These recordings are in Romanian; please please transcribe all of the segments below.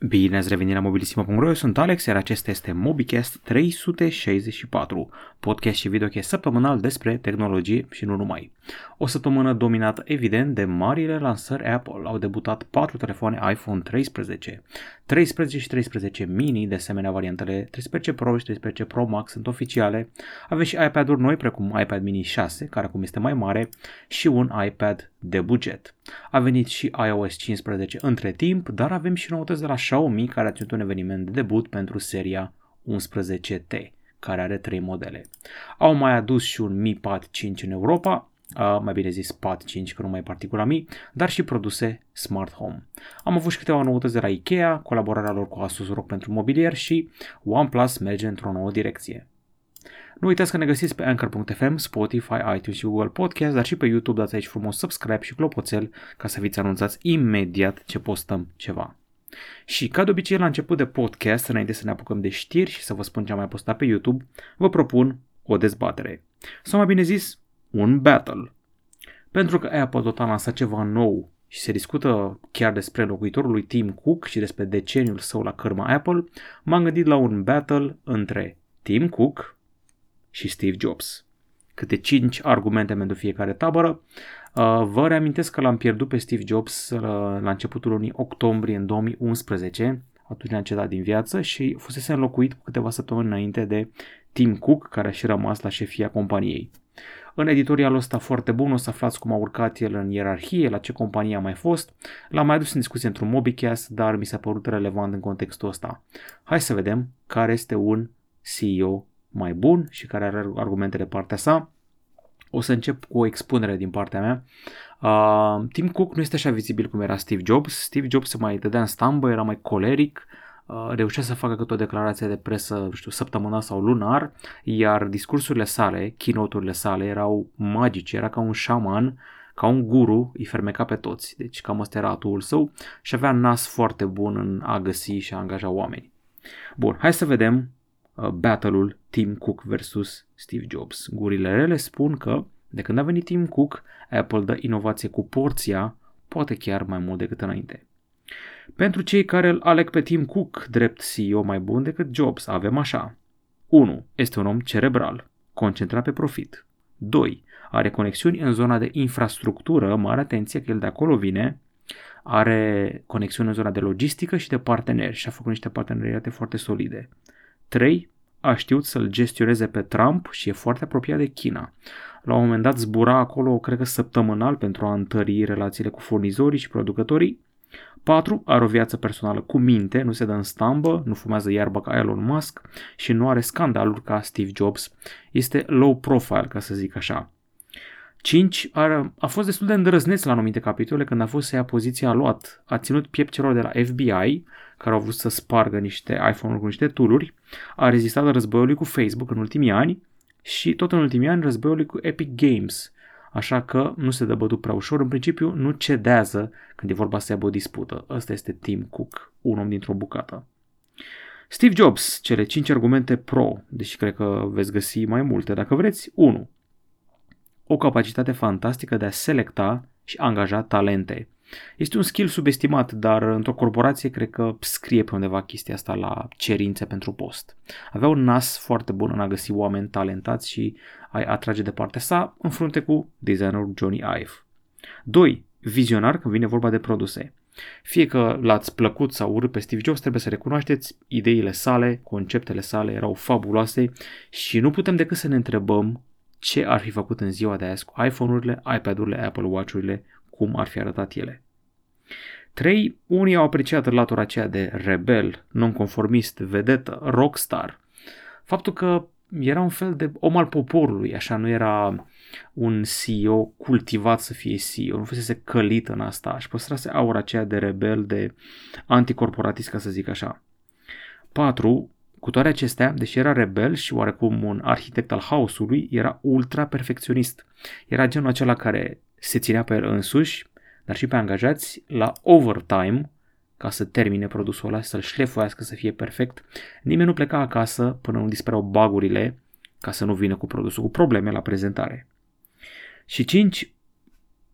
Bine ați revenit la mobilisimo.ro, eu sunt Alex, iar acesta este MobiCast 364, podcast și videocast săptămânal despre tehnologie și nu numai. O săptămână dominată evident de marile lansări Apple. Au debutat 4 telefoane iPhone 13, 13 și 13 mini, de asemenea variantele 13 Pro și 13 Pro Max sunt oficiale. Avem și iPad-uri noi precum iPad mini 6, care acum este mai mare, și un iPad de buget. A venit și iOS 15 între timp, dar avem și noutăți de la Xiaomi care a ținut un eveniment de debut pentru seria 11T, care are 3 modele. Au mai adus și un Mi Pad 5 în Europa, uh, mai bine zis Pad 5 că nu mai particula Mi, dar și produse Smart Home. Am avut și câteva noutăți de la Ikea, colaborarea lor cu Asus ROG pentru mobilier și OnePlus merge într-o nouă direcție. Nu uitați că ne găsiți pe Anchor.fm, Spotify, iTunes și Google Podcast, dar și pe YouTube dați aici frumos subscribe și clopoțel ca să fiți anunțați imediat ce postăm ceva. Și ca de obicei la început de podcast, înainte să ne apucăm de știri și să vă spun ce am mai postat pe YouTube, vă propun o dezbatere. Sau mai bine zis, un battle. Pentru că Apple tot a lansat ceva nou și se discută chiar despre locuitorul lui Tim Cook și despre deceniul său la cărma Apple, m-am gândit la un battle între Tim Cook și Steve Jobs. Câte 5 argumente pentru fiecare tabără. Uh, vă reamintesc că l-am pierdut pe Steve Jobs uh, la începutul lunii octombrie în 2011, atunci ne-a cedat din viață și fusese înlocuit cu câteva săptămâni înainte de Tim Cook, care a și rămas la șefia companiei. În editorialul ăsta foarte bun o să aflați cum a urcat el în ierarhie, la ce companie a mai fost. L-am mai adus în discuție într-un Mobicast, dar mi s-a părut relevant în contextul ăsta. Hai să vedem care este un CEO mai bun și care are argumentele partea sa. O să încep cu o expunere din partea mea. Uh, Tim Cook nu este așa vizibil cum era Steve Jobs. Steve Jobs se mai dădea în stambă, era mai coleric, uh, reușea să facă câte o declarație de presă, știu, săptămânal sau lunar, iar discursurile sale, keynote-urile sale erau magice, era ca un șaman, ca un guru, îi fermeca pe toți. Deci cam ăsta era atul său și avea nas foarte bun în a găsi și a angaja oameni. Bun, hai să vedem Uh, battle-ul Tim Cook versus Steve Jobs. Gurile rele spun că de când a venit Tim Cook, Apple dă inovație cu porția, poate chiar mai mult decât înainte. Pentru cei care îl aleg pe Tim Cook drept CEO mai bun decât Jobs, avem așa. 1. Este un om cerebral, concentrat pe profit. 2. Are conexiuni în zona de infrastructură, mare atenție că el de acolo vine, are conexiuni în zona de logistică și de parteneri și a făcut niște parteneriate foarte solide. 3. A știut să-l gestioneze pe Trump și e foarte apropiat de China. La un moment dat zbura acolo, cred că săptămânal, pentru a întări relațiile cu furnizorii și producătorii. 4. Are o viață personală cu minte, nu se dă în stambă, nu fumează iarbă ca Elon Musk și nu are scandaluri ca Steve Jobs. Este low profile, ca să zic așa. 5. A, a fost destul de îndrăzneț la anumite capitole când a fost să ia poziția luat. A ținut piept celor de la FBI, care au vrut să spargă niște iPhone-uri cu niște tooluri, a rezistat războiului cu Facebook în ultimii ani și tot în ultimii ani războiului cu Epic Games. Așa că nu se dă bătut prea ușor, în principiu nu cedează când e vorba să aibă o dispută. Ăsta este Tim Cook, un om dintr-o bucată. Steve Jobs, cele 5 argumente pro, deși cred că veți găsi mai multe dacă vreți. 1 o capacitate fantastică de a selecta și angaja talente. Este un skill subestimat, dar într-o corporație cred că scrie pe undeva chestia asta la cerințe pentru post. Avea un nas foarte bun în a găsi oameni talentați și a atrage de partea sa în frunte cu designerul Johnny Ive. 2. Vizionar când vine vorba de produse. Fie că l-ați plăcut sau urât pe Steve Jobs, trebuie să recunoașteți, ideile sale, conceptele sale erau fabuloase și nu putem decât să ne întrebăm ce ar fi făcut în ziua de azi cu iPhone-urile, iPad-urile, Apple Watch-urile, cum ar fi arătat ele. 3. Unii au apreciat latura aceea de rebel, nonconformist, vedetă, rockstar. Faptul că era un fel de om al poporului, așa nu era un CEO cultivat să fie CEO, nu fusese călit în asta și păstrase aura aceea de rebel, de anticorporatist, ca să zic așa. 4. Cu toate acestea, deși era rebel și oarecum un arhitect al haosului, era ultra perfecționist. Era genul acela care se ținea pe el însuși, dar și pe angajați, la overtime, ca să termine produsul ăla, să-l șlefuiască, să fie perfect. Nimeni nu pleca acasă până nu dispereau bagurile, ca să nu vină cu produsul cu probleme la prezentare. Și 5.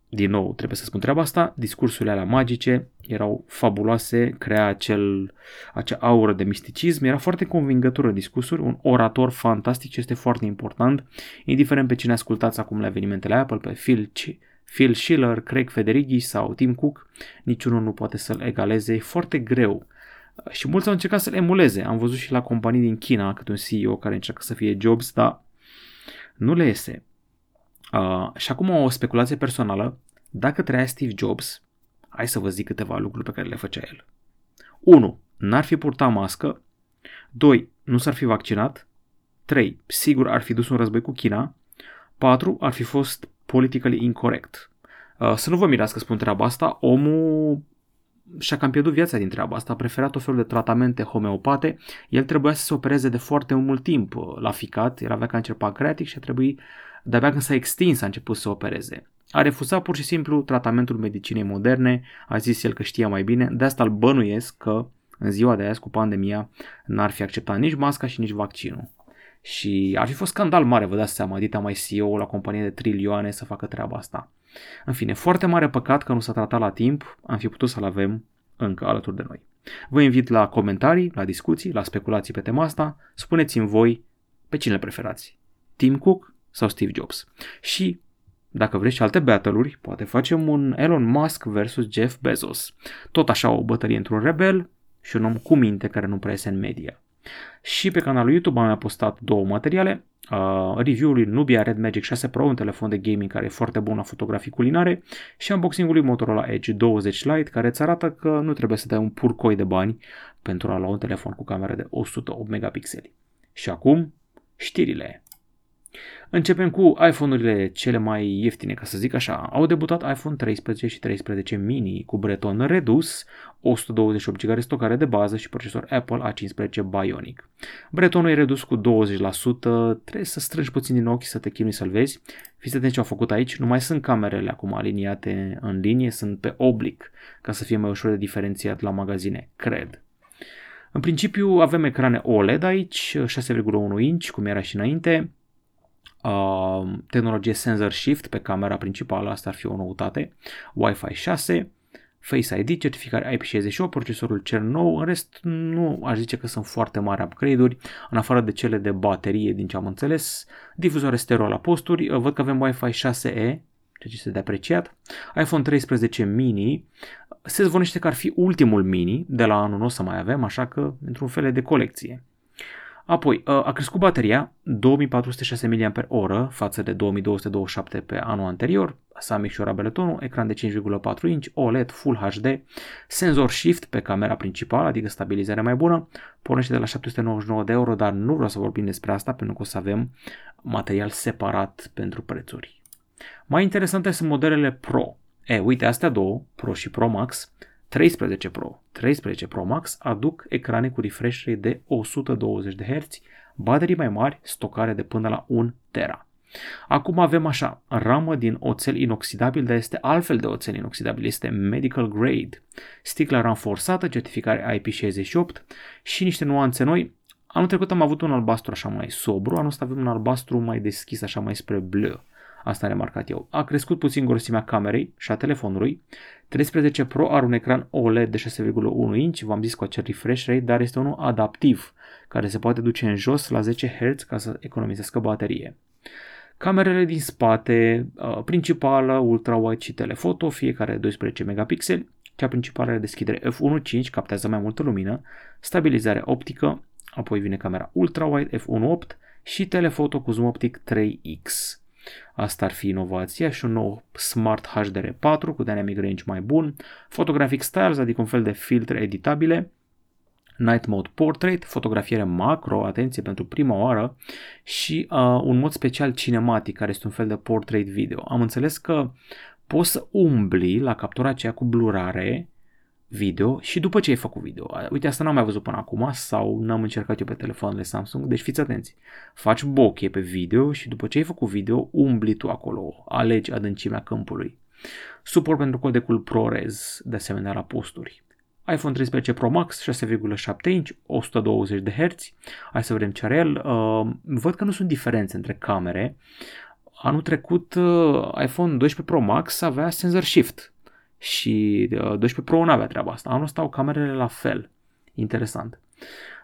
din nou, trebuie să spun treaba asta, discursurile alea magice erau fabuloase, crea acel, acea aură de misticism, era foarte convingătură discursuri, un orator fantastic ce este foarte important, indiferent pe cine ascultați acum la evenimentele Apple, pe Phil, Phil Schiller, Craig Federighi sau Tim Cook, niciunul nu poate să-l egaleze, e foarte greu. Și mulți au încercat să-l emuleze. Am văzut și la companii din China câte un CEO care încearcă să fie Jobs, dar nu le iese. Uh, și acum o speculație personală. Dacă trăia Steve Jobs, hai să vă zic câteva lucruri pe care le făcea el. 1. N-ar fi purtat mască. 2. Nu s-ar fi vaccinat. 3. Sigur ar fi dus un război cu China. 4. Ar fi fost politically incorrect. Uh, să nu vă mirați că spun treaba asta, omul și-a cam pierdut viața din treaba asta, a preferat o fel de tratamente homeopate, el trebuia să se opereze de foarte mult timp uh, la ficat, el avea cancer pancreatic și a trebuit de-abia când s-a extins a început să opereze. A refuzat pur și simplu tratamentul medicinei moderne, a zis el că știa mai bine, de asta îl bănuiesc că în ziua de azi cu pandemia n-ar fi acceptat nici masca și nici vaccinul. Și ar fi fost scandal mare, vă dați seama, dita mai CEO la companie de trilioane să facă treaba asta. În fine, foarte mare păcat că nu s-a tratat la timp, am fi putut să-l avem încă alături de noi. Vă invit la comentarii, la discuții, la speculații pe tema asta, spuneți-mi voi pe cine le preferați, Tim Cook sau Steve Jobs. Și dacă vreți și alte battle-uri, poate facem un Elon Musk versus Jeff Bezos. Tot așa o bătălie într-un rebel și un om cu minte care nu prea iese în media. Și pe canalul YouTube am mai postat două materiale, uh, review-ul lui Nubia Red Magic 6 Pro, un telefon de gaming care e foarte bun la fotografii culinare și unboxing-ul lui Motorola Edge 20 Lite care îți arată că nu trebuie să dai un purcoi de bani pentru a lua un telefon cu cameră de 108 megapixeli. Și acum, știrile. Începem cu iPhone-urile cele mai ieftine, ca să zic așa. Au debutat iPhone 13 și 13 mini cu breton redus, 128 GB stocare de bază și procesor Apple A15 Bionic. Bretonul e redus cu 20%, trebuie să strângi puțin din ochi să te chinui să-l vezi. Fiți atenți ce au făcut aici, nu mai sunt camerele acum aliniate în linie, sunt pe oblic, ca să fie mai ușor de diferențiat la magazine, cred. În principiu avem ecrane OLED aici, 6,1 inch, cum era și înainte, uh, tehnologie Sensor Shift pe camera principală, asta ar fi o noutate, Wi-Fi 6, Face ID, certificare IP68, procesorul cel nou, în rest nu aș zice că sunt foarte mari upgrade-uri, în afară de cele de baterie din ce am înțeles, difuzoare stereo la posturi, văd că avem Wi-Fi 6E, ceea ce este de apreciat, iPhone 13 mini, se zvonește că ar fi ultimul mini, de la anul nu o să mai avem, așa că într-un fel de colecție. Apoi, uh, a crescut bateria 2406 mAh față de 2227 pe anul anterior, s-a micșorat beletonul, ecran de 5,4 inch, OLED, Full HD, senzor Shift pe camera principală, adică stabilizare mai bună, pornește de la 799 de euro, dar nu vreau să vorbim despre asta pentru că o să avem material separat pentru prețuri. Mai interesante sunt modelele Pro. E, uite, astea două, Pro și Pro Max, 13 Pro, 13 Pro Max aduc ecrane cu refresh rate de 120 de Hz, baterii mai mari, stocare de până la 1 tera. Acum avem așa, ramă din oțel inoxidabil, dar este altfel de oțel inoxidabil, este medical grade, sticla ranforsată, certificare IP68 și niște nuanțe noi. Anul trecut am avut un albastru așa mai sobru, anul ăsta avem un albastru mai deschis, așa mai spre bleu. Asta am remarcat eu. A crescut puțin grosimea camerei și a telefonului. 13 Pro are un ecran OLED de 6,1 inch, v-am zis cu acel refresh rate, dar este unul adaptiv, care se poate duce în jos la 10 Hz ca să economisească baterie. Camerele din spate, principală, ultra-wide și telefoto, fiecare 12 megapixeli, cea principală are deschidere f1.5, captează mai multă lumină, stabilizare optică, apoi vine camera ultra-wide f1.8 și telefoto cu zoom optic 3x. Asta ar fi inovația și un nou Smart HDR4 cu Dynamic Range mai bun, Photographic Styles, adică un fel de filtre editabile, Night Mode Portrait, fotografiere macro, atenție pentru prima oară. Și uh, un mod special cinematic care este un fel de portrait video. Am înțeles că poți să umbli la captura aceea cu blurare video și după ce ai făcut video. Uite, asta n-am mai văzut până acum sau n-am încercat eu pe telefoanele Samsung, deci fiți atenți. Faci bokeh pe video și după ce ai făcut video, umbli tu acolo, alegi adâncimea câmpului. Suport pentru codecul ProRes, de asemenea la posturi. iPhone 13 Pro Max 6,7 inch, 120 de Hz. Hai să vedem ce are el. Uh, văd că nu sunt diferențe între camere. anul trecut uh, iPhone 12 Pro Max avea sensor shift și uh, 12 Pro nu avea treaba asta. Anul ăsta au camerele la fel. Interesant.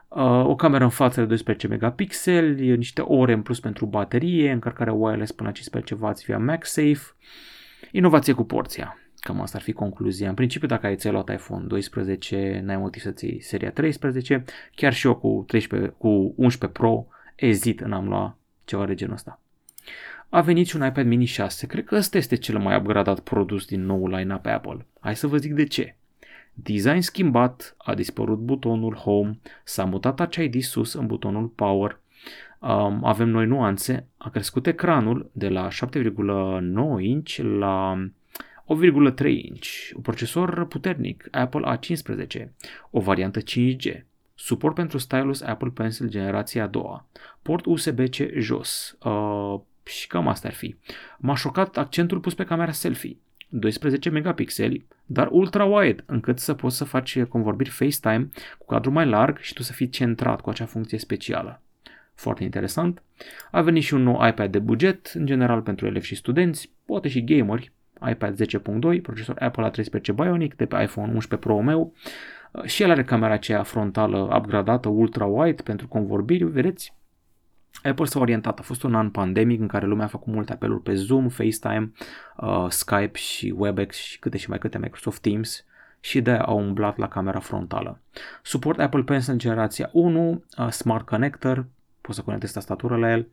Uh, o cameră în față de 12 megapixeli, niște ore în plus pentru baterie, încărcare wireless până la 15W via MagSafe, inovație cu porția. Cam asta ar fi concluzia. În principiu, dacă ai ți luat iPhone 12, n-ai motiv să ții seria 13. Chiar și eu cu, 13, cu 11 Pro ezit în am lua ceva de genul ăsta. A venit și un iPad mini 6. Cred că ăsta este cel mai upgradat produs din nou line-up Apple. Hai să vă zic de ce. Design schimbat, a dispărut butonul Home, s-a mutat Touch ID sus în butonul Power, um, avem noi nuanțe, a crescut ecranul de la 7,9 inch la 8,3 inch, un procesor puternic Apple A15, o variantă 5G, suport pentru stylus Apple Pencil generația a doua, port USB-C jos. Uh, și cam asta ar fi. M-a șocat accentul pus pe camera selfie. 12 megapixeli, dar ultra-wide, încât să poți să faci convorbiri FaceTime cu cadru mai larg și tu să fii centrat cu acea funcție specială. Foarte interesant. A venit și un nou iPad de buget, în general pentru elevi și studenți, poate și gameri, iPad 10.2, procesor Apple A13 Bionic de pe iPhone 11 Pro meu și el are camera aceea frontală upgradată ultra-wide pentru convorbiri, vedeți, Apple s-a orientat. A fost un an pandemic în care lumea a făcut multe apeluri pe Zoom, FaceTime, uh, Skype și WebEx și câte și mai câte Microsoft Teams și de au umblat la camera frontală. Suport Apple Pencil generația 1, uh, Smart Connector, poți să conectezi tastatură la el,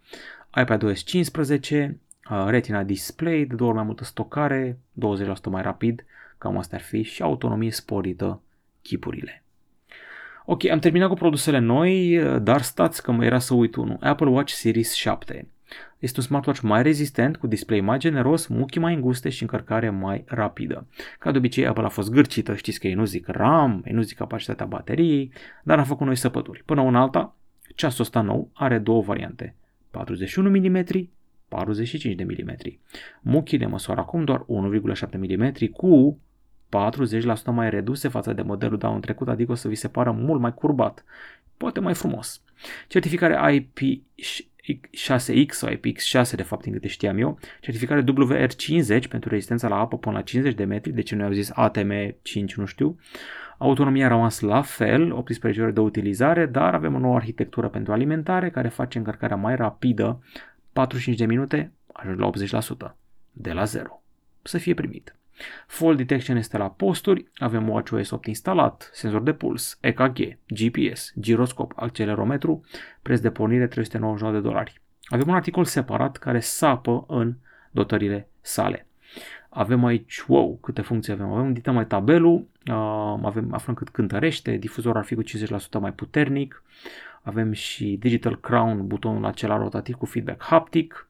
iPadOS 15, uh, Retina Display, de două ori mai multă stocare, 20% mai rapid, cam asta ar fi, și autonomie sporită chipurile. Ok, am terminat cu produsele noi, dar stați că mă era să uit unul. Apple Watch Series 7. Este un smartwatch mai rezistent, cu display mai generos, muchii mai înguste și încărcare mai rapidă. Ca de obicei, Apple a fost gârcită, știți că ei nu zic RAM, ei nu zic capacitatea bateriei, dar a făcut noi săpături. Până una alta, ceasul ăsta nou are două variante, 41 mm 45 de mm. Muchii de măsoară acum doar 1,7 mm cu 40% mai reduse față de modelul de anul trecut, adică o să vi se pară mult mai curbat, poate mai frumos. Certificare IP6X sau IPX6 de fapt din câte știam eu, certificare WR50 pentru rezistența la apă până la 50 de metri, de ce nu au zis ATM5 nu știu, Autonomia a rămas la fel, 18 ore de utilizare, dar avem o nouă arhitectură pentru alimentare care face încărcarea mai rapidă, 45 de minute, ajunge la 80%, de la 0. Să fie primit. Fall detection este la posturi, avem WatchOS 8 instalat, senzor de puls, EKG, GPS, giroscop, accelerometru, preț de pornire 399 de dolari. Avem un articol separat care sapă în dotările sale. Avem aici, wow, câte funcții avem. Avem dita mai tabelul, uh, avem, aflăm cât cântărește, difuzorul ar fi cu 50% mai puternic, avem și Digital Crown, butonul acela rotativ cu feedback haptic,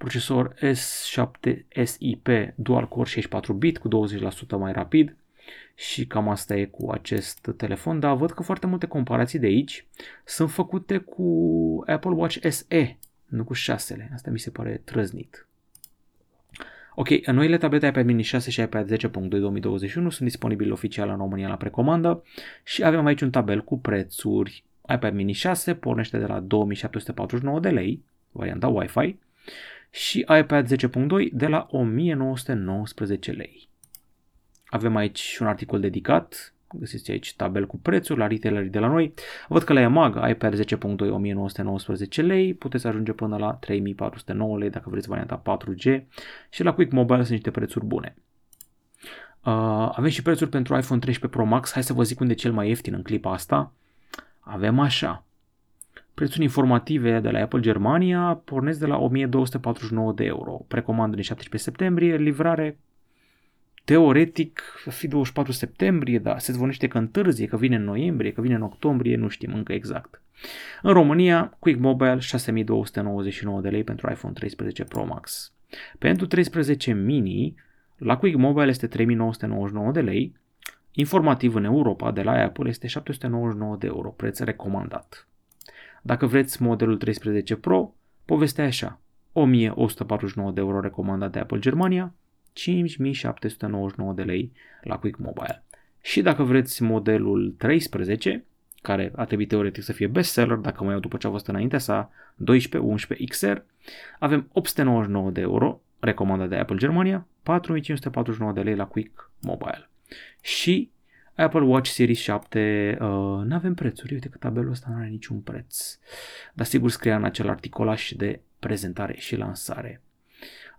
procesor S7 SIP dual core 64 bit cu 20% mai rapid și cam asta e cu acest telefon, dar văd că foarte multe comparații de aici sunt făcute cu Apple Watch SE, nu cu 6 Asta mi se pare trăznit. Ok, noile tablete iPad mini 6 și iPad 10.2 2021 sunt disponibile oficial în România la precomandă și avem aici un tabel cu prețuri. iPad mini 6 pornește de la 2749 de lei, varianta Wi-Fi, și iPad 10.2 de la 1919 lei. Avem aici un articol dedicat, găsiți aici tabel cu prețuri la retailerii de la noi. Văd că la EMAG iPad 10.2 1919 lei, puteți ajunge până la 3409 lei dacă vreți varianta 4G și la Quick Mobile sunt niște prețuri bune. Uh, avem și prețuri pentru iPhone 13 Pro Max, hai să vă zic unde e cel mai ieftin în clipa asta. Avem așa, Prețuri informative de la Apple Germania pornesc de la 1249 de euro. Precomandă din 17 septembrie, livrare teoretic va fi 24 septembrie, dar se zvonește că întârzie, că vine în noiembrie, că vine în octombrie, nu știm încă exact. În România, Quick Mobile 6299 de lei pentru iPhone 13 Pro Max. Pentru 13 mini, la Quick Mobile este 3999 de lei, informativ în Europa de la Apple este 799 de euro, preț recomandat. Dacă vreți modelul 13 Pro, povestea așa. 1149 de euro recomandat de Apple Germania, 5799 de lei la Quick Mobile. Și dacă vreți modelul 13, care a trebuit teoretic să fie bestseller, dacă mai iau după ce a fost înainte sa, 12, 11 XR. Avem 899 de euro, recomandat de Apple Germania, 4549 de lei la Quick Mobile. Și Apple Watch Series 7, uh, nu avem prețuri, uite că tabelul ăsta nu are niciun preț. Dar sigur scria în acel articolaș de prezentare și lansare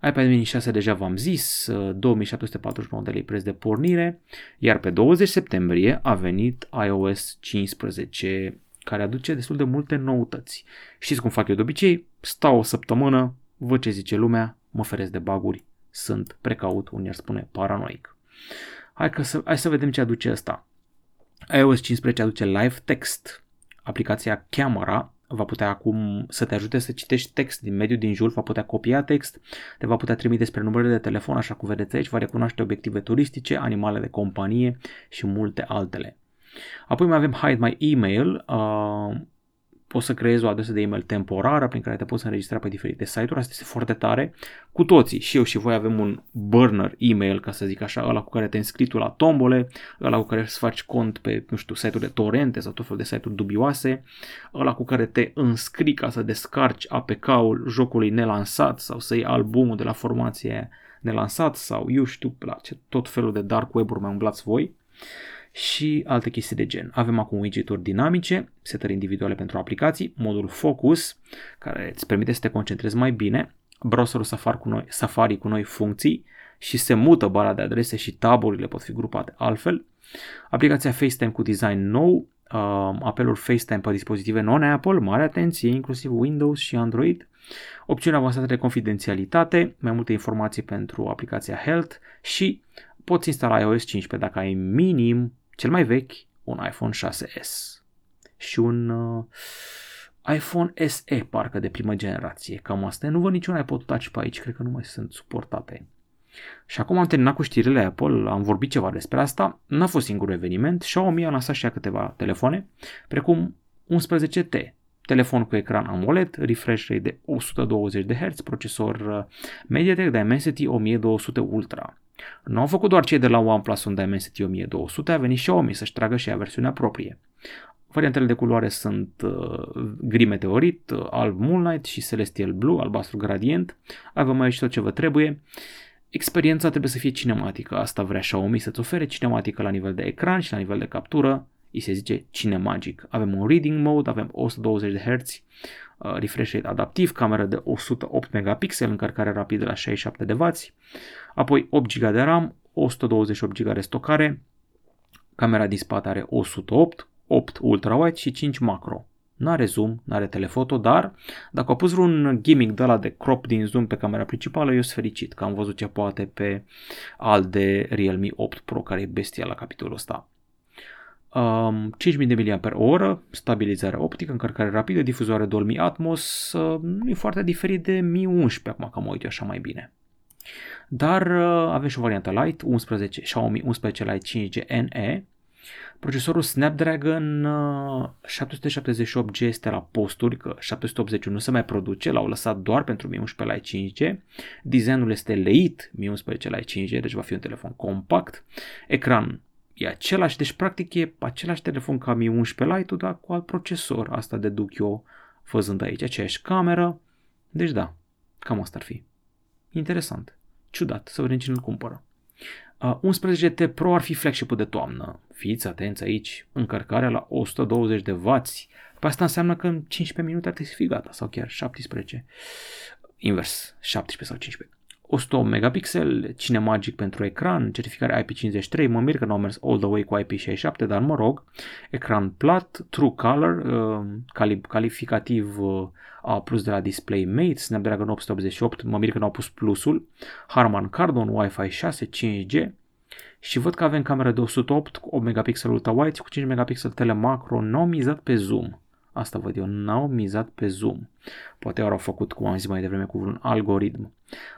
iPad mini 6 deja v-am zis, 2749 de lei preț de pornire, iar pe 20 septembrie a venit iOS 15 care aduce destul de multe noutăți. Știți cum fac eu de obicei? Stau o săptămână, văd ce zice lumea, mă feresc de baguri, sunt precaut, unii ar spune paranoic. Hai, că să, hai să vedem ce aduce asta. iOS 15 aduce Live Text, aplicația Camera va putea acum să te ajute să citești text din mediul din jur, va putea copia text, te va putea trimite spre numerele de telefon, așa cum vedeți aici, va recunoaște obiective turistice, animale de companie și multe altele. Apoi mai avem Hide My Email, uh, poți să creezi o adresă de email temporară prin care te poți înregistra pe diferite site-uri, asta este foarte tare. Cu toții, și eu și voi avem un burner email, ca să zic așa, ăla cu care te înscrii tu la tombole, ăla cu care să faci cont pe, nu știu, site-uri de torrente sau tot fel de site-uri dubioase, ăla cu care te înscrii ca să descarci APK-ul jocului nelansat sau să iei albumul de la formație nelansat sau eu știu la ce tot felul de dark web-uri mai umblați voi și alte chestii de gen. Avem acum widgeturi dinamice, setări individuale pentru aplicații, modul Focus, care îți permite să te concentrezi mai bine, browserul Safari cu noi, Safari cu noi funcții și se mută bara de adrese și taburile pot fi grupate altfel, aplicația FaceTime cu design nou, uh, apeluri FaceTime pe dispozitive non-Apple, mare atenție, inclusiv Windows și Android, opțiuni avansate de confidențialitate, mai multe informații pentru aplicația Health și poți instala iOS 15 dacă ai minim cel mai vechi, un iPhone 6s și un uh, iPhone SE, parcă de primă generație. Cam asta. Nu văd niciun iPod Touch pe aici, cred că nu mai sunt suportate. Și acum am terminat cu știrile Apple, am vorbit ceva despre asta, n-a fost singurul eveniment, Xiaomi a lansat și ea câteva telefoane, precum 11T, telefon cu ecran AMOLED, refresh rate de 120 de Hz, procesor uh, MediaTek Dimensity 1200 Ultra. Nu au făcut doar cei de la OnePlus un Dimensity 1200, a venit Xiaomi să-și tragă și ea versiunea proprie. Variantele de culoare sunt uh, gri meteorit, uh, alb moonlight și celestial blue, albastru gradient. Avem aici tot ce vă trebuie. Experiența trebuie să fie cinematică, asta vrea Xiaomi să-ți ofere cinematică la nivel de ecran și la nivel de captură, îi se zice cinemagic. Avem un reading mode, avem 120 de Hz, uh, refresh rate adaptiv, cameră de 108 megapixel, încărcare rapidă la 67 de W, apoi 8 GB de RAM, 128 GB de stocare, camera din spate are 108, 8 ultra-wide și 5 macro. N-are zoom, n-are telefoto, dar dacă au pus un gimmick de la de crop din zoom pe camera principală, eu sunt fericit că am văzut ce poate pe al de Realme 8 Pro, care e bestia la capitolul ăsta. Um, 5000 de mAh, stabilizare optică, încărcare rapidă, difuzoare Dolby Atmos, uh, nu e foarte diferit de Mi 11 acum că mă uit eu așa mai bine. Dar uh, avem și o variantă Lite, 11, Xiaomi 11 Lite 5G NE, Procesorul Snapdragon 778G uh, este la posturi, că 780 nu se mai produce, l-au lăsat doar pentru Mi 11 Lite 5G. Designul este leit Mi 11 Lite 5G, deci va fi un telefon compact. Ecran e același, deci practic e același telefon ca Mi 11 Lite, dar cu alt procesor. Asta deduc eu văzând aici aceeași cameră. Deci da, cam asta ar fi. Interesant. Ciudat, să vedem cine îl cumpără. Uh, 11T Pro ar fi flagship-ul de toamnă. Fiți atenți aici, încărcarea la 120 de W. Pe asta înseamnă că în 15 minute ar trebui să fie gata, sau chiar 17. Invers, 17 sau 15. 108 megapixel, Cinemagic pentru ecran, certificare IP53, mă mir că nu au mers all the way cu IP67, dar mă rog, ecran plat, True Color, uh, calificativ uh, A plus de la DisplayMate, Snapdragon 888, mă mir că nu au pus plusul, Harman Kardon, Wi-Fi 6, 5G, și văd că avem cameră de 108 cu 8 megapixel ultra-wide cu 5 megapixel telemacro, nu au mizat pe zoom. Asta văd eu, n-au mizat pe zoom. Poate au făcut, cum am zis mai devreme, cu un algoritm.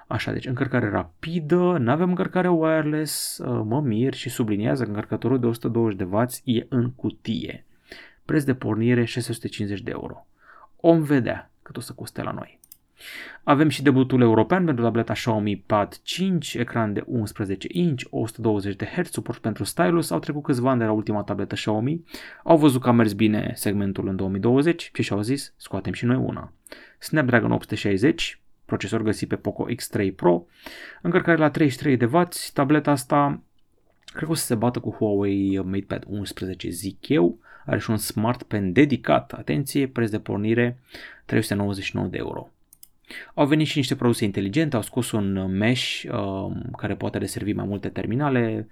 Așa, deci încărcare rapidă, nu avem încărcare wireless, uh, mă mir și subliniază că încărcătorul de 120 de W e în cutie. Preț de pornire 650 de euro. Om vedea cât o să coste la noi. Avem și debutul european pentru tableta Xiaomi Pad 5, ecran de 11 inch, 120 de Hz, suport pentru stylus, au trecut câțiva ani de la ultima tabletă Xiaomi, au văzut că a mers bine segmentul în 2020 și și-au zis, scoatem și noi una. Snapdragon 860, procesor găsit pe Poco X3 Pro, încărcare la 33 de W, tableta asta cred că o să se bată cu Huawei MatePad 11, zic eu, are și un Smart Pen dedicat, atenție, preț de pornire 399 de euro. Au venit și niște produse inteligente, au scos un mesh uh, care poate deservi mai multe terminale.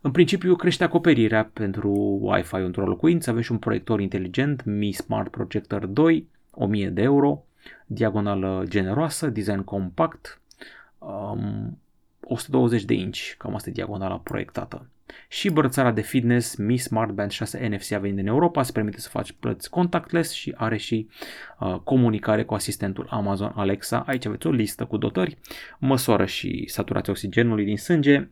În principiu crește acoperirea pentru Wi-Fi într-o locuință, avem și un proiector inteligent, Mi Smart Projector 2, 1000 de euro, diagonală generoasă, design compact, um, 120 de inch, cam asta e diagonala proiectată. Și brățara de fitness Mi Smart Band 6 NFC a venit în Europa, se permite să faci plăți contactless și are și uh, comunicare cu asistentul Amazon Alexa. Aici aveți o listă cu dotări, măsoară și saturația oxigenului din sânge,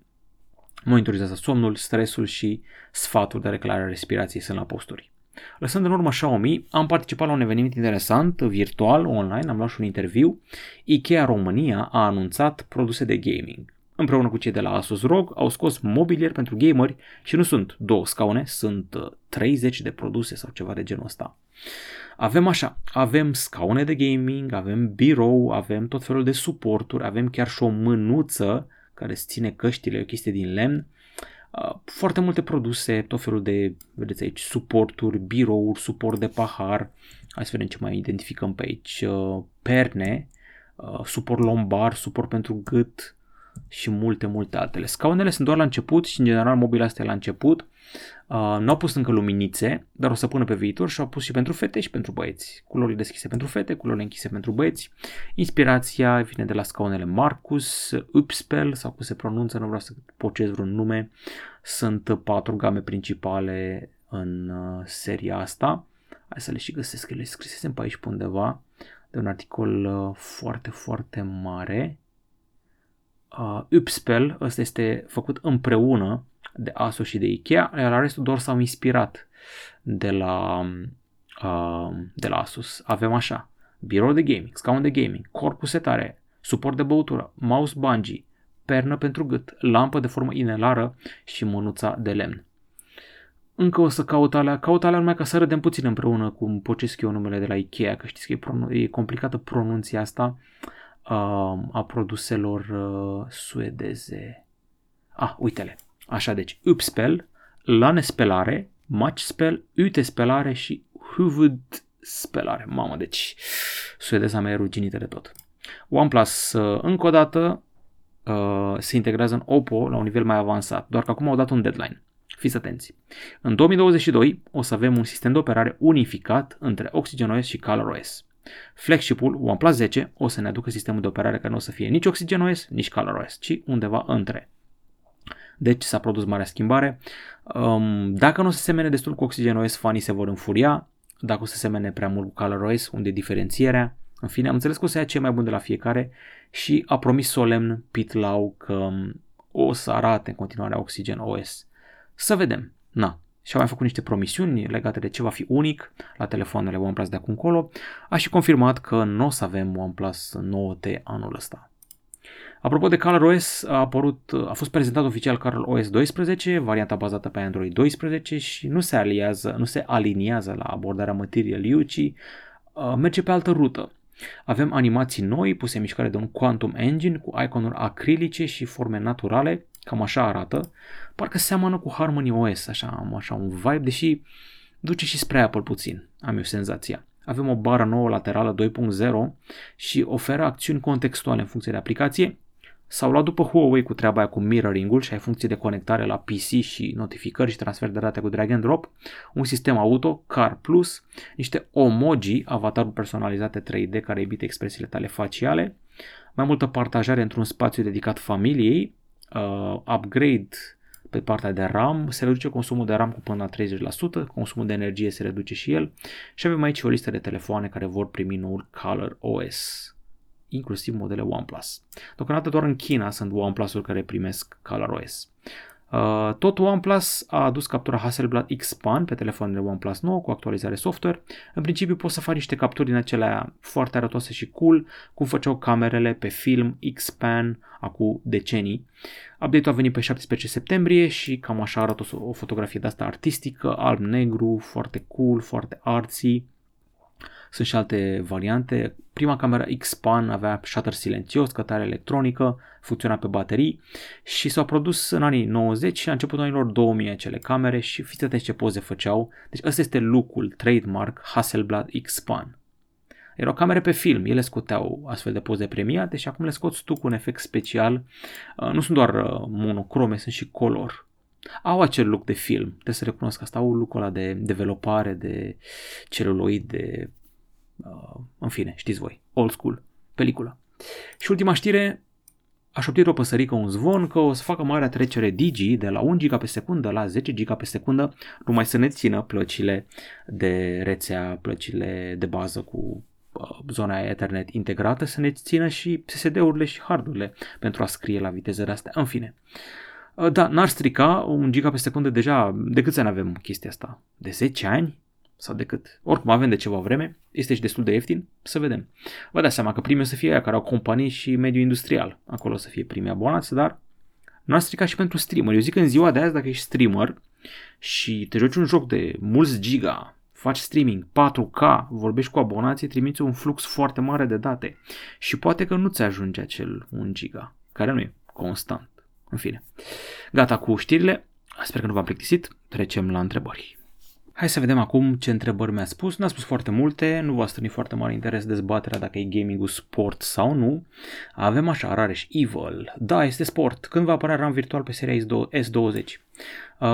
monitorizează somnul, stresul și sfaturi de reclarare respirației sunt la posturi. Lăsând în urmă Xiaomi, am participat la un eveniment interesant, virtual, online, am luat și un interviu. IKEA România a anunțat produse de gaming împreună cu cei de la Asus ROG, au scos mobilier pentru gameri și nu sunt două scaune, sunt 30 uh, de produse sau ceva de genul ăsta. Avem așa, avem scaune de gaming, avem birou, avem tot felul de suporturi, avem chiar și o mânuță care îți ține căștile, o chestie din lemn, uh, foarte multe produse, tot felul de, vedeți aici, suporturi, birouri, suport de pahar, hai să vedem ce mai identificăm pe aici, uh, perne, suport lombar, suport pentru gât, și multe, multe altele. Scaunele sunt doar la început și în general mobila asta e la început. Uh, nu au pus încă luminițe, dar o să pună pe viitor și au pus și pentru fete și pentru băieți. Culorile deschise pentru fete, culorile închise pentru băieți. Inspirația vine de la scaunele Marcus, Upspel sau cum se pronunță, nu vreau să pocez vreun nume. Sunt patru game principale în uh, seria asta. Hai să le și găsesc, că le scrisesem pe aici pe undeva de un articol uh, foarte, foarte mare uh, Upspel, ăsta este făcut împreună de Asus și de Ikea, iar restul doar s-au inspirat de la, uh, de la Asus. Avem așa, birou de gaming, scaun de gaming, corpul setare, suport de băutură, mouse bungee, pernă pentru gât, lampă de formă inelară și mânuța de lemn. Încă o să caut alea, caut alea numai ca să râdem puțin împreună cum pocesc eu numele de la Ikea, că știți că e, pronun- e complicată pronunția asta. Uh, uh, a produselor uh, suedeze. Ah, uite-le. Așa, deci, Upspel, Lanespelare, Matchspel, Utespelare și Huvudspelare. Mamă, deci suedeza mea e ruginită de tot. OnePlus, uh, încă o dată, uh, se integrează în Oppo la un nivel mai avansat, doar că acum au dat un deadline. Fiți atenți. În 2022 o să avem un sistem de operare unificat între OxygenOS și ColorOS. Flagship-ul OnePlus 10 o să ne aducă sistemul de operare care nu o să fie nici OxygenOS, nici ColorOS, ci undeva între. Deci s-a produs marea schimbare. Um, dacă nu o să semene destul cu OxygenOS, fanii se vor înfuria. Dacă o să semene prea mult cu ColorOS, unde e diferențierea. În fine, am înțeles că o să ia ce mai bun de la fiecare și a promis solemn Pete Lau că um, o să arate în continuare OxygenOS. Să vedem. Na, și a mai făcut niște promisiuni legate de ce va fi unic la telefoanele OnePlus de acum încolo, a și confirmat că nu o să avem OnePlus 9T anul ăsta. Apropo de ColorOS, a, apărut, a fost prezentat oficial ColorOS 12, varianta bazată pe Android 12 și nu se aliază, nu se aliniază la abordarea Material U, ci uh, merge pe altă rută. Avem animații noi puse în mișcare de un Quantum Engine cu iconuri acrilice și forme naturale, cam așa arată. Parcă seamănă cu Harmony OS, așa, am așa un vibe, deși duce și spre Apple puțin, am eu senzația. Avem o bară nouă laterală 2.0 și oferă acțiuni contextuale în funcție de aplicație. S-au luat după Huawei cu treaba aia cu mirroring-ul și ai funcție de conectare la PC și notificări și transfer de date cu drag and drop, un sistem auto, Car Plus, niște emoji, avataruri personalizate 3D care emite expresiile tale faciale, mai multă partajare într-un spațiu dedicat familiei, uh, upgrade pe partea de RAM, se reduce consumul de RAM cu până la 30%, consumul de energie se reduce și el și avem aici o listă de telefoane care vor primi noul Color OS, inclusiv modele OnePlus. Deocamdată doar în China sunt OnePlus-uri care primesc Color OS. Uh, tot OnePlus a adus captura Hasselblad X-Pan pe telefoanele OnePlus 9 cu actualizare software. În principiu poți să faci niște capturi din acelea foarte arătoase și cool, cum făceau camerele pe film X-Pan acum decenii. Update-ul a venit pe 17 septembrie și cam așa arată o, o fotografie de asta artistică, alb-negru, foarte cool, foarte artsy. Sunt și alte variante. Prima cameră X-Pan avea shutter silențios, cătare electronică, funcționa pe baterii și s-au produs în anii 90 și la începutul anilor 2000 acele camere și fiți atenți ce poze făceau. Deci ăsta este look-ul, trademark Hasselblad X-Pan. Erau camere pe film, ele scoteau astfel de poze premiate și acum le scoți tu cu un efect special. Uh, nu sunt doar uh, monocrome, sunt și color. Au acel look de film, trebuie să recunosc asta, au look ăla de developare, de celuloid, de Uh, în fine, știți voi, old school, peliculă. Și ultima știre, a șoptit o păsărică un zvon că o să facă marea trecere Digi de la 1 giga pe secundă la 10 giga pe secundă, numai să ne țină plăcile de rețea, plăcile de bază cu uh, zona Ethernet integrată, să ne țină și SSD-urile și hardurile pentru a scrie la vitezele astea. În fine, uh, da, n-ar strica, 1 giga pe secundă deja, de câți ani avem chestia asta? De 10 ani? Sau decât. Oricum avem de ceva vreme, este și destul de ieftin, să vedem. Vă dați seama că primii o să fie aia care au companii și mediul industrial. Acolo o să fie primii abonați, dar nu a stricat și pentru streamer. Eu zic că în ziua de azi, dacă ești streamer și te joci un joc de mulți giga, faci streaming 4K, vorbești cu abonații, trimiți un flux foarte mare de date și poate că nu-ți ajunge acel 1 giga, care nu e constant. În fine. Gata cu știrile. Sper că nu v-am plictisit. Trecem la întrebări. Hai să vedem acum ce întrebări mi-a spus. Nu a spus foarte multe, nu va strâni foarte mare interes dezbaterea dacă e gaming sport sau nu. Avem așa, Rareș Evil. Da, este sport. Când va apărea RAM virtual pe seria S20? Uh,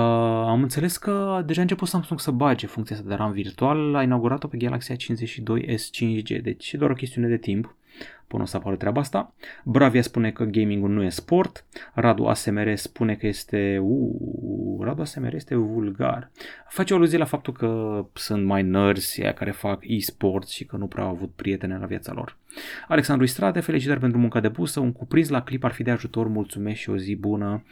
am înțeles că deja a început Samsung să bage funcția asta de RAM virtual, a inaugurat-o pe Galaxy A52s 5G, deci e doar o chestiune de timp până o să apară treaba asta. Bravia spune că gamingul nu e sport. Radu ASMR spune că este... Uh, Radu ASMR este vulgar. Face o aluzie la faptul că sunt mai nerds aia care fac e-sports și că nu prea au avut prietene la viața lor. Alexandru Istrade, felicitări pentru munca de busă, un cuprins la clip ar fi de ajutor, mulțumesc și o zi bună.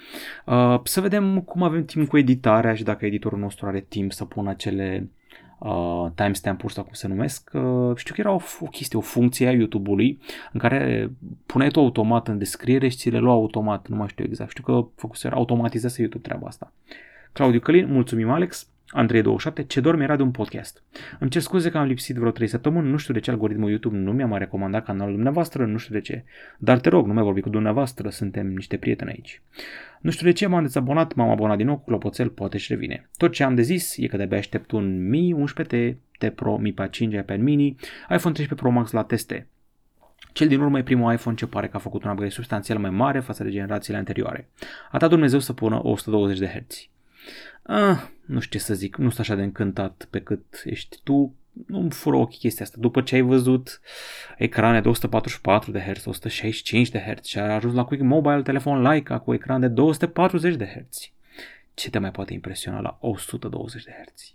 Uh, să vedem cum avem timp cu editarea și dacă editorul nostru are timp să pună acele uh, timestamp-uri sau cum se numesc, uh, știu că era o, o chestie, o funcție a YouTube-ului în care puneai tu automat în descriere și ți le lua automat, nu mai știu exact, știu că făcuse, automatizase YouTube treaba asta. Claudiu Călin, mulțumim Alex, Andrei27, ce dorm era de un podcast. Îmi cer scuze că am lipsit vreo 3 săptămâni, nu știu de ce algoritmul YouTube nu mi-a mai recomandat canalul dumneavoastră, nu știu de ce. Dar te rog, nu mai vorbi cu dumneavoastră, suntem niște prieteni aici. Nu știu de ce m-am dezabonat, m-am abonat din nou cu clopoțel, poate și revine. Tot ce am de zis e că de-abia aștept un Mi 11T, T Pro, Mi 5, iPad mini, iPhone 13 Pro Max la teste. Cel din urmă e primul iPhone ce pare că a făcut un upgrade substanțial mai mare față de generațiile anterioare. A dat Dumnezeu să pună 120 de Hz. Ah, nu știu ce să zic, nu sunt așa de încântat pe cât ești tu, nu-mi fură ochii chestia asta. După ce ai văzut ecrane de 144 de Hz, 165 de Hz și ai ajuns la Quick Mobile telefon Leica cu ecran de 240 de Hz, ce te mai poate impresiona la 120 de Hz?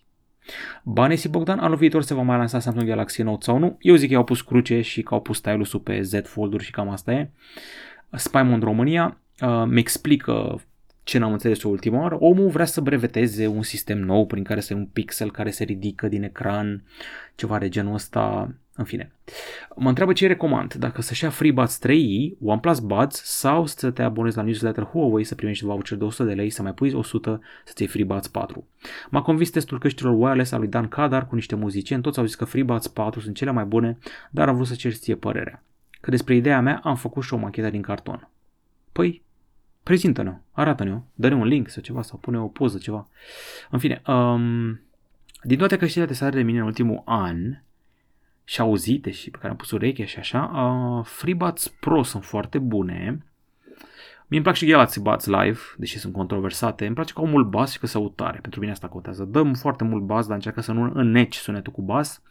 Banesi Bogdan, anul viitor se va mai lansa Samsung Galaxy Note sau nu? Eu zic că au pus cruce și că au pus stylus pe Z Fold-uri și cam asta e. Spymond România uh, mi explică ce n-am înțeles eu ultima oară, omul vrea să breveteze un sistem nou prin care să un pixel care se ridică din ecran, ceva de genul ăsta, în fine. Mă întreabă ce recomand, dacă să-și ia FreeBuds 3i, OnePlus Buds sau să te abonezi la newsletter Huawei să primești voucher de 100 de lei, să mai pui 100 să-ți iei FreeBuds 4. M-a convins testul căștilor wireless al lui Dan Kadar cu niște muzicieni, toți au zis că FreeBuds 4 sunt cele mai bune, dar am vrut să cer ție părerea. Că despre ideea mea am făcut și o machetă din carton. Păi, prezintă-ne arată-ne-o, dă-ne un link sau ceva, sau pune o poză, ceva. În fine, um, din toate căștile de sare de mine în ultimul an, și auzite și pe care am pus ureche și așa, uh, FreeBuds Pro sunt foarte bune. Mie îmi plac și Galaxy Buds Live, deși sunt controversate. Îmi place că au mult bas și că se aud tare. Pentru mine asta contează. Dăm foarte mult bas, dar încearcă să nu înneci sunetul cu bas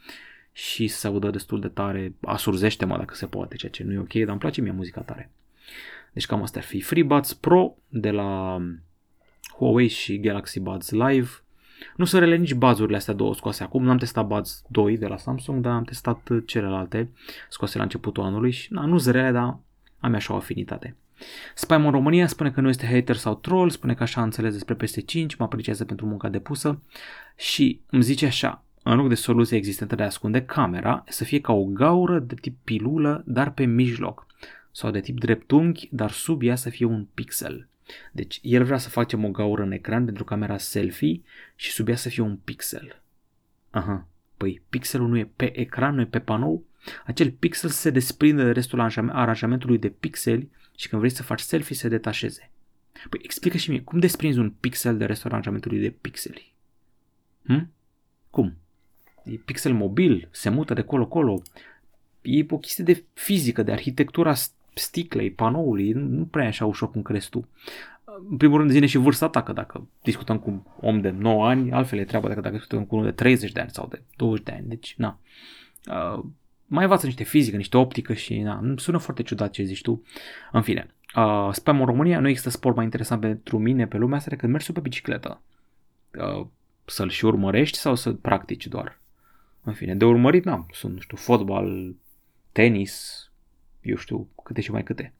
și să se audă destul de tare. Asurzește-mă dacă se poate, ceea ce nu e ok, dar îmi place mie muzica tare. Deci cam asta ar fi FreeBuds Pro de la Huawei și Galaxy Buds Live. Nu sunt rele nici bazurile astea două scoase acum, n-am testat Buds 2 de la Samsung, dar am testat celelalte scoase la începutul anului și na, nu sunt rele, dar am așa o afinitate. Spam în România spune că nu este hater sau troll, spune că așa a înțeles despre PS5, mă apreciază pentru munca depusă și îmi zice așa, în loc de soluție existentă de a ascunde camera, să fie ca o gaură de tip pilulă, dar pe mijloc, sau de tip dreptunghi, dar sub ea să fie un pixel. Deci el vrea să facem o gaură în ecran pentru camera selfie și sub ea să fie un pixel. Aha, păi pixelul nu e pe ecran, nu e pe panou? Acel pixel se desprinde de restul aranjamentului de pixeli și când vrei să faci selfie se detașeze. Păi explică și mie, cum desprinzi un pixel de restul aranjamentului de pixeli? Hm? Cum? E pixel mobil, se mută de colo-colo. E o chestie de fizică, de arhitectura sticlei, panoului, nu prea e așa ușor cum crezi tu. În primul rând zine și vârsta ta, că dacă discutăm cu un om de 9 ani, altfel e treaba decât dacă discutăm cu unul de 30 de ani sau de 20 de ani. Deci, na. Uh, mai învață niște fizică, niște optică și na, sună foarte ciudat ce zici tu. În fine, uh, spam în România, nu există sport mai interesant pentru mine pe lumea asta decât mersul pe bicicletă. Uh, să-l și urmărești sau să practici doar. În fine, de urmărit n-am. Sunt, nu știu, fotbal, tenis, eu știu, câte și mai câte.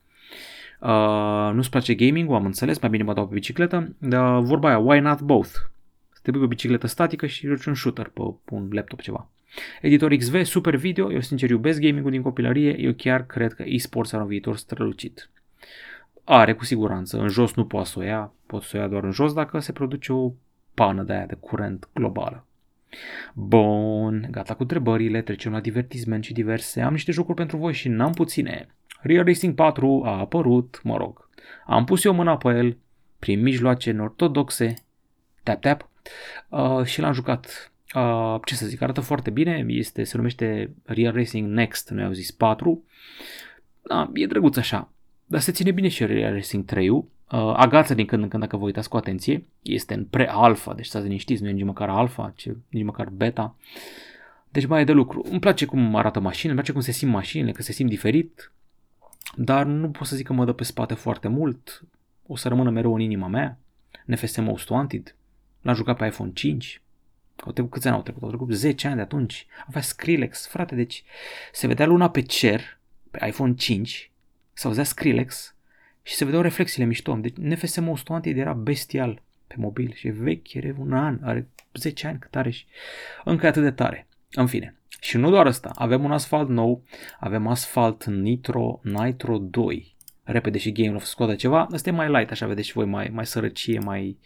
Uh, nu-ți place gaming am înțeles, mai bine mă dau pe bicicletă, dar vorba aia, why not both? Să te pui pe bicicletă statică și joci un shooter pe un laptop ceva. Editor XV, super video, eu sincer iubesc gaming-ul din copilărie, eu chiar cred că e-sports are un viitor strălucit. Are cu siguranță, în jos nu poate să o ia, pot să o ia doar în jos dacă se produce o pană de aia de curent globală. Bun, gata cu întrebările, trecem la divertisment și diverse. Am niște jocuri pentru voi și n-am puține. Real Racing 4 a apărut, mă rog. Am pus eu mâna pe el prin mijloace ortodoxe, tap tap, uh, și l-am jucat. Uh, ce să zic, arată foarte bine, este, se numește Real Racing Next, noi au zis 4. Da, e drăguț așa, dar se ține bine și Real Racing 3 Uh, agață din când în când dacă vă uitați cu atenție. Este în pre-alpha, deci stați liniștiți, nu e nici măcar alpha, ci nici măcar beta. Deci mai e de lucru. Îmi place cum arată mașinile, îmi place cum se simt mașinile, că se simt diferit, dar nu pot să zic că mă dă pe spate foarte mult. O să rămână mereu în inima mea. NFS Most Wanted. L-am jucat pe iPhone 5. Au trecut câți ani au trecut? Au trecut 10 ani de atunci. Avea Skrillex, frate, deci se vedea luna pe cer, pe iPhone 5, se auzea Skrillex și se vedeau reflexiile mișto. Deci NFS Most Wanted era bestial pe mobil și e vechi, are un an, are 10 ani cât are și încă atât de tare. În fine. Și nu doar asta, avem un asfalt nou, avem asfalt Nitro Nitro 2. Repede și Game of scoate ceva, ăsta e mai light, așa vedeți și voi, mai, mai sărăcie, mai,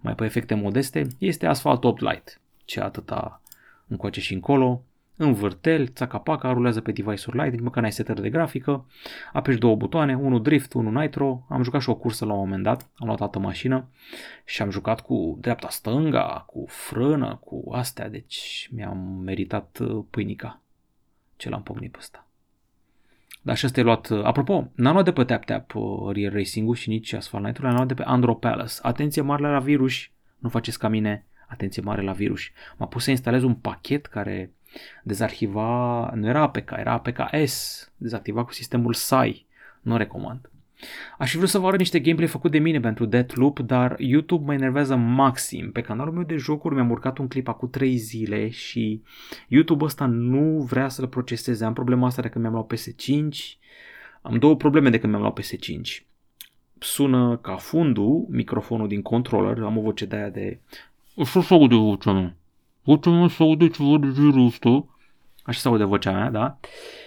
mai pe efecte modeste. Este asfalt 8 light, ce atâta încoace și încolo în vârtel, țaca-paca, rulează pe device-uri light, nici măcar n-ai setări de grafică, apeși două butoane, unul drift, unul nitro, am jucat și o cursă la un moment dat, am luat altă mașină și am jucat cu dreapta stânga, cu frână, cu astea, deci mi-am meritat uh, pâinica ce l-am pomnit pe ăsta. Dar și ăsta e luat, uh, apropo, n-am luat de pe Tap Tap uh, Real Racing-ul și nici Asphalt Night-ul, am luat de pe Andro Palace. Atenție mare la virus, nu faceți ca mine, atenție mare la virus. M-a pus să instalez un pachet care dezarhiva, nu era APK, era APK-S, dezactiva cu sistemul SAI, nu recomand. Aș fi vrut să vă arăt niște gameplay făcut de mine pentru Deathloop, dar YouTube mă enervează maxim. Pe canalul meu de jocuri mi-am urcat un clip acum 3 zile și YouTube ăsta nu vrea să-l proceseze. Am problema asta de când mi-am luat PS5. Am două probleme de când mi-am luat PS5. Sună ca fundul microfonul din controller, am o voce de aia de... Așa se aude vocea mea. Vocea mea se aude ceva de genul ăsta. Așa se aude vocea mea, da?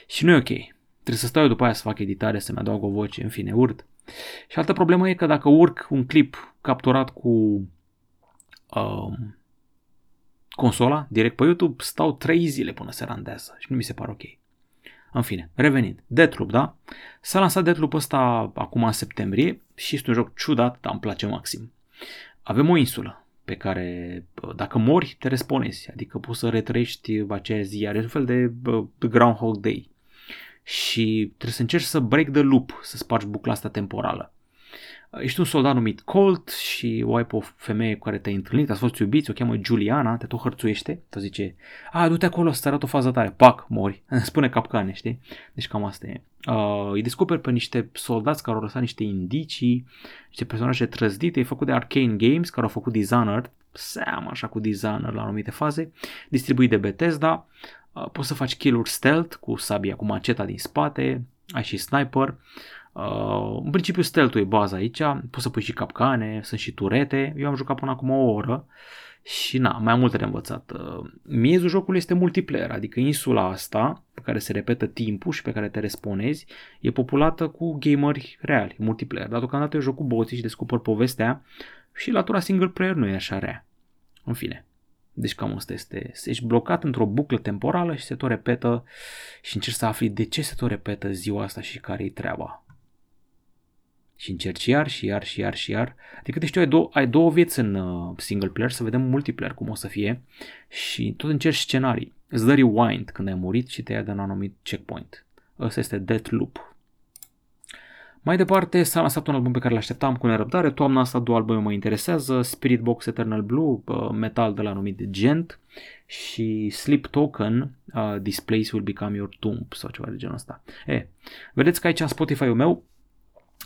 Și nu e ok. Trebuie să stau eu după aia să fac editare, să-mi adaug o voce, în fine, urât. Și altă problemă e că dacă urc un clip capturat cu um, consola direct pe YouTube, stau 3 zile până se randează și nu mi se pare ok. În fine, revenind. Deathloop, da? S-a lansat Deathloop ăsta acum în septembrie și este un joc ciudat, dar îmi place maxim. Avem o insulă pe care dacă mori te responezi, adică poți să retrăiești acea zi, are un fel de Groundhog Day. Și trebuie să încerci să break the loop, să spargi bucla asta temporală. Ești un soldat numit Colt și o ai pe o femeie cu care te-ai întâlnit, ați fost iubiți, o cheamă Juliana, te tot hărțuiește, te zice, a, du-te acolo să arăt o fază tare, pac, mori, spune capcane, știi? Deci cam asta e. Uh, îi descoperi pe niște soldați care au lăsat niște indicii, niște personaje trăzdite, e făcut de Arcane Games, care au făcut Dishonored, seama așa cu Dishonored la anumite faze, distribuit de Bethesda, uh, poți să faci kill-uri stealth cu sabia, cu maceta din spate, ai și sniper, Uh, în principiu stealth e baza aici, poți să pui și capcane, sunt și turete, eu am jucat până acum o oră și na, mai am multe de învățat. Uh, miezul jocului este multiplayer, adică insula asta, pe care se repetă timpul și pe care te responezi, e populată cu gameri reali, multiplayer. Dar deocamdată eu joc cu boții și descoper povestea și latura single player nu e așa rea. În fine. Deci cam asta este. Ești blocat într-o buclă temporală și se tot repetă și încerci să afli de ce se tot repetă ziua asta și care e treaba. Și încerci iar și iar și iar și iar. Adică te știu, ai, două, ai două vieți în uh, single player, să vedem multiplayer cum o să fie și tot încerci scenarii. Îți dă rewind când ai murit și te ia de un anumit checkpoint. Ăsta este Deathloop. Mai departe s-a lansat un album pe care l-așteptam cu nerăbdare, toamna asta două albume mă interesează, Spirit Box Eternal Blue, metal de la numit Gent și Sleep Token, uh, This Place Will Become Your Tomb sau ceva de genul ăsta. E, vedeți că aici în Spotify-ul meu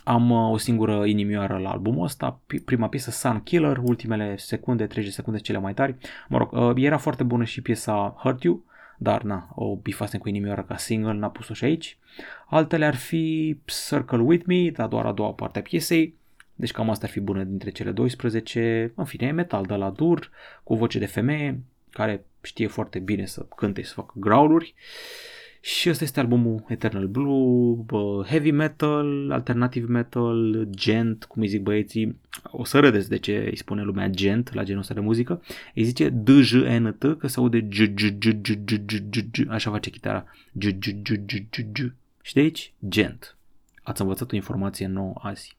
am uh, o singură inimioară la albumul ăsta, prima piesă Sun Killer, ultimele secunde, 30 secunde cele mai tari. Mă rog, uh, era foarte bună și piesa Hurt You, dar na, o bifasem cu inimioară ca single, n-a pus-o și aici. Altele ar fi Circle With Me, dar doar a doua parte a piesei, deci cam asta ar fi bună dintre cele 12. În fine, e metal de la dur, cu voce de femeie, care știe foarte bine să cânte și să facă growluri. Uh, și ăsta este albumul Eternal Blue, heavy metal, alternative metal, gent, cum îi zic băieții. O să râdeți de ce îi spune lumea gent la genul ăsta de muzică. Îi zice DJNT că se aude așa face chitara. Și de aici gent. Ați învățat o informație nouă azi.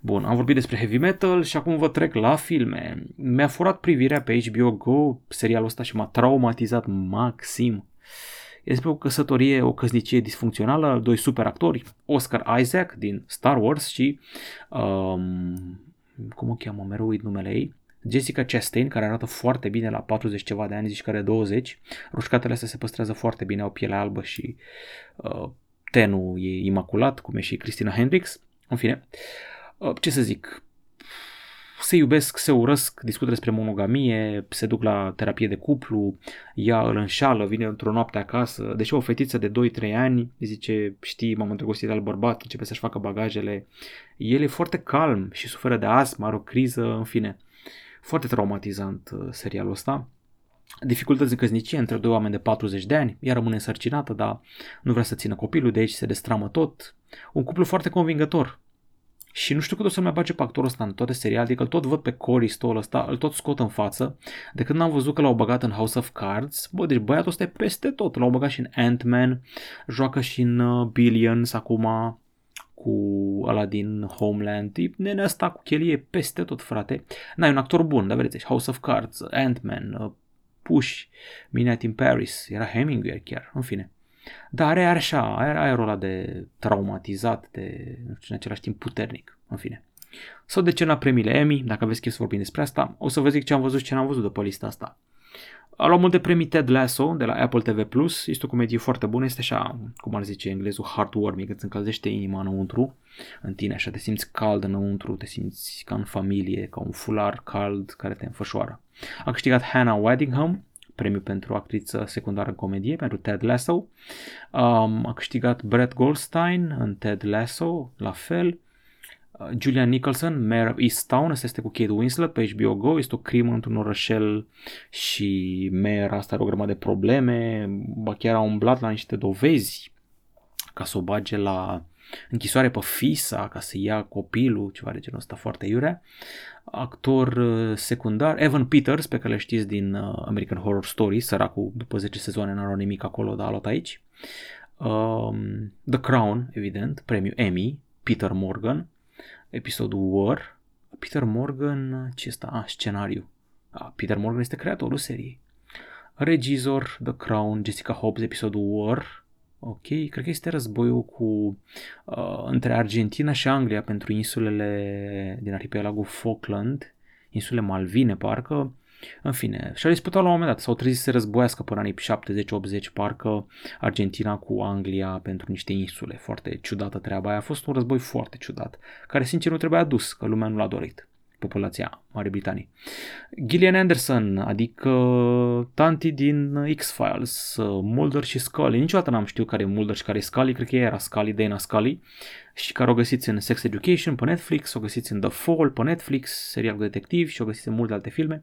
Bun, am vorbit despre heavy metal și acum vă trec la filme. Mi-a furat privirea pe HBO Go serialul ăsta și m-a traumatizat maxim E despre o căsătorie, o căsnicie disfuncțională, doi super actori, Oscar Isaac din Star Wars și, um, cum o cheamă, mereu uit numele ei, Jessica Chastain, care arată foarte bine la 40 ceva de ani, zici care 20. Rușcatele astea se păstrează foarte bine, au pielea albă și uh, tenul e imaculat, cum e și Christina Hendricks. În fine, uh, ce să zic, se iubesc, se urăsc, discută despre monogamie, se duc la terapie de cuplu, ea îl înșală, vine într-o noapte acasă, deși o fetiță de 2-3 ani zice, știi, m-am îndrăgostit de al bărbat, începe să-și facă bagajele. El e foarte calm și suferă de astm, are o criză, în fine. Foarte traumatizant uh, serialul ăsta. Dificultăți în căsnicie între doi oameni de 40 de ani, ea rămâne însărcinată, dar nu vrea să țină copilul, de aici se destramă tot. Un cuplu foarte convingător, și nu știu cât o să mai bage pe actorul ăsta în toate seriale, adică îl tot văd pe Corey Stoll ăsta, îl tot scot în față. De când am văzut că l-au băgat în House of Cards, bă, deci băiatul ăsta e peste tot. L-au băgat și în Ant-Man, joacă și în uh, Billions acum, cu ăla din Homeland, tip, nenea asta cu chelie peste tot, frate. N-ai un actor bun, dar vedeți, House of Cards, Ant-Man, uh, Push, Midnight in Paris, era Hemingway chiar, în fine. Dar are așa, are aerul ăla de traumatizat, de, nu știu, în același timp puternic, în fine. Sau de ce la premiile Emmy, dacă aveți chef să vorbim despre asta, o să vă zic ce am văzut și ce n-am văzut de pe lista asta. A luat multe premii Ted Lasso de la Apple TV+, Plus. este o comedie foarte bună, este așa, cum ar zice englezul, heartwarming, îți încălzește inima înăuntru, în tine, așa te simți cald înăuntru, te simți ca în familie, ca un fular cald care te înfășoară. A câștigat Hannah Waddingham, premiu pentru actriță secundară în comedie, pentru Ted Lasso. Um, a câștigat Brett Goldstein în Ted Lasso, la fel. Uh, Julian Nicholson, Mayor of Easttown, asta este cu Kate Winslet pe HBO Go, este o crimă într-un orășel și Mayor asta are o grămadă de probleme, ba chiar a umblat la niște dovezi ca să o bage la închisoare pe FISA ca să ia copilul, ceva de genul ăsta foarte iurea. Actor uh, secundar, Evan Peters, pe care le știți din uh, American Horror Story, săracul după 10 sezoane n-a luat nimic acolo, dar a luat aici. Um, The Crown, evident, premiu Emmy, Peter Morgan, episodul War. Peter Morgan, ce este? Ah, scenariu. Ah, Peter Morgan este creatorul seriei. Regizor, The Crown, Jessica Hobbs, episodul War, Ok, cred că este războiul cu uh, între Argentina și Anglia pentru insulele din arhipelagul Falkland, insule Malvine parcă. În fine, și-a disputat la un moment dat, s-au trezit să războiască până anii 70-80 parcă Argentina cu Anglia pentru niște insule. Foarte ciudată treaba aia. A fost un război foarte ciudat, care sincer nu trebuia dus, că lumea nu l-a dorit. Populația Marii Britanii. Gillian Anderson, adică tanti din X-Files, Mulder și Scully. Niciodată n-am știut care e Mulder și care e Scully, cred că era Scully, Dana Scully, și care o găsiți în Sex Education pe Netflix, o găsiți în The Fall pe Netflix, serial cu detectiv și o găsiți în multe alte filme.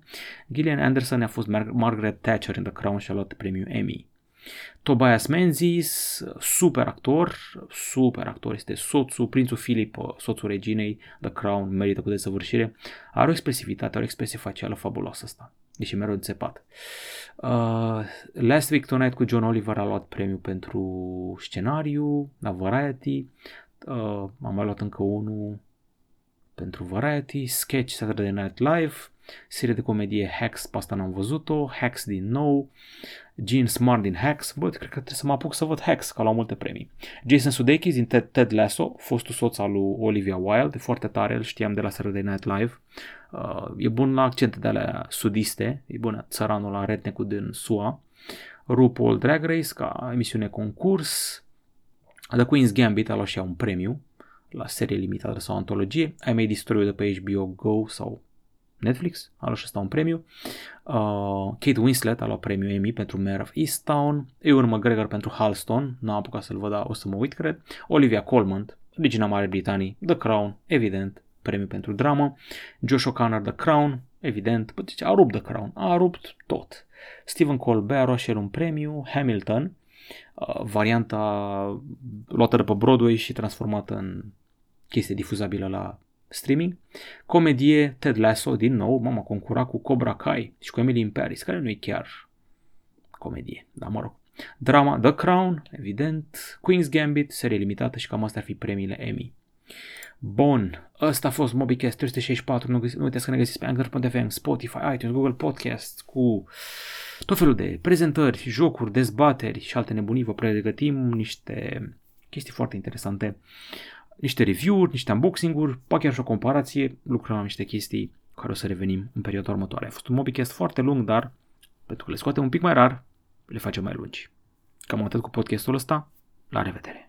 Gillian Anderson a fost Mar- Margaret Thatcher în The Crown și a luat premiul Emmy. Tobias Menzies, super actor, super actor, este soțul, prințul Philip, soțul reginei, The Crown, merită cu desăvârșire, are o expresivitate, are o expresie facială fabuloasă asta, deși mereu înțepat. Uh, Last Week Tonight cu John Oliver a luat premiu pentru scenariu, la Variety, uh, am mai luat încă unul pentru Variety, Sketch Saturday Night Live, serie de comedie Hacks, pe asta n-am văzut-o, Hacks din nou, Gene Smart din Hacks, bă, cred că trebuie să mă apuc să văd Hacks, că au multe premii. Jason Sudeikis din Ted, Ted Lasso, fostul soț al lui Olivia Wilde, e foarte tare, îl știam de la Saturday Night Live. Uh, e bun la accente de alea sudiste, e bun țăranul la retnecul din SUA. RuPaul Drag Race ca emisiune concurs. The Queen's Gambit a luat și un premiu la serie limitată sau antologie. I May Destroy de pe HBO Go sau Netflix, a luat și asta un premiu. Uh, Kate Winslet a luat premiul Emmy pentru Mayor of Easttown. Ewan McGregor pentru Halston, n-am apucat să-l văd, dar o să mă uit, cred. Olivia Colman, Regina Mare Britanii, The Crown, evident, premiu pentru dramă. Josh O'Connor, The Crown, evident, bă, deci a rupt The Crown, a rupt tot. Stephen Colbert a luat și el un premiu, Hamilton, uh, varianta luată de pe Broadway și transformată în chestie difuzabilă la streaming. Comedie Ted Lasso, din nou, mama concura cu Cobra Kai și cu Emily in Paris, care nu e chiar comedie, dar mă rog. Drama The Crown, evident, Queen's Gambit, serie limitată și cam astea ar fi premiile Emmy. Bun, ăsta a fost MobiCast 364, nu, nu uitați că ne găsiți pe Anchor.fm, Spotify, iTunes, Google Podcast cu tot felul de prezentări, jocuri, dezbateri și alte nebunii. Vă pregătim niște chestii foarte interesante niște review-uri, niște unboxing-uri, poate chiar și o comparație, lucrăm la niște chestii care o să revenim în perioada următoare. A fost un mobicast foarte lung, dar pentru că le scoatem un pic mai rar, le facem mai lungi. Cam atât cu podcastul ăsta. La revedere!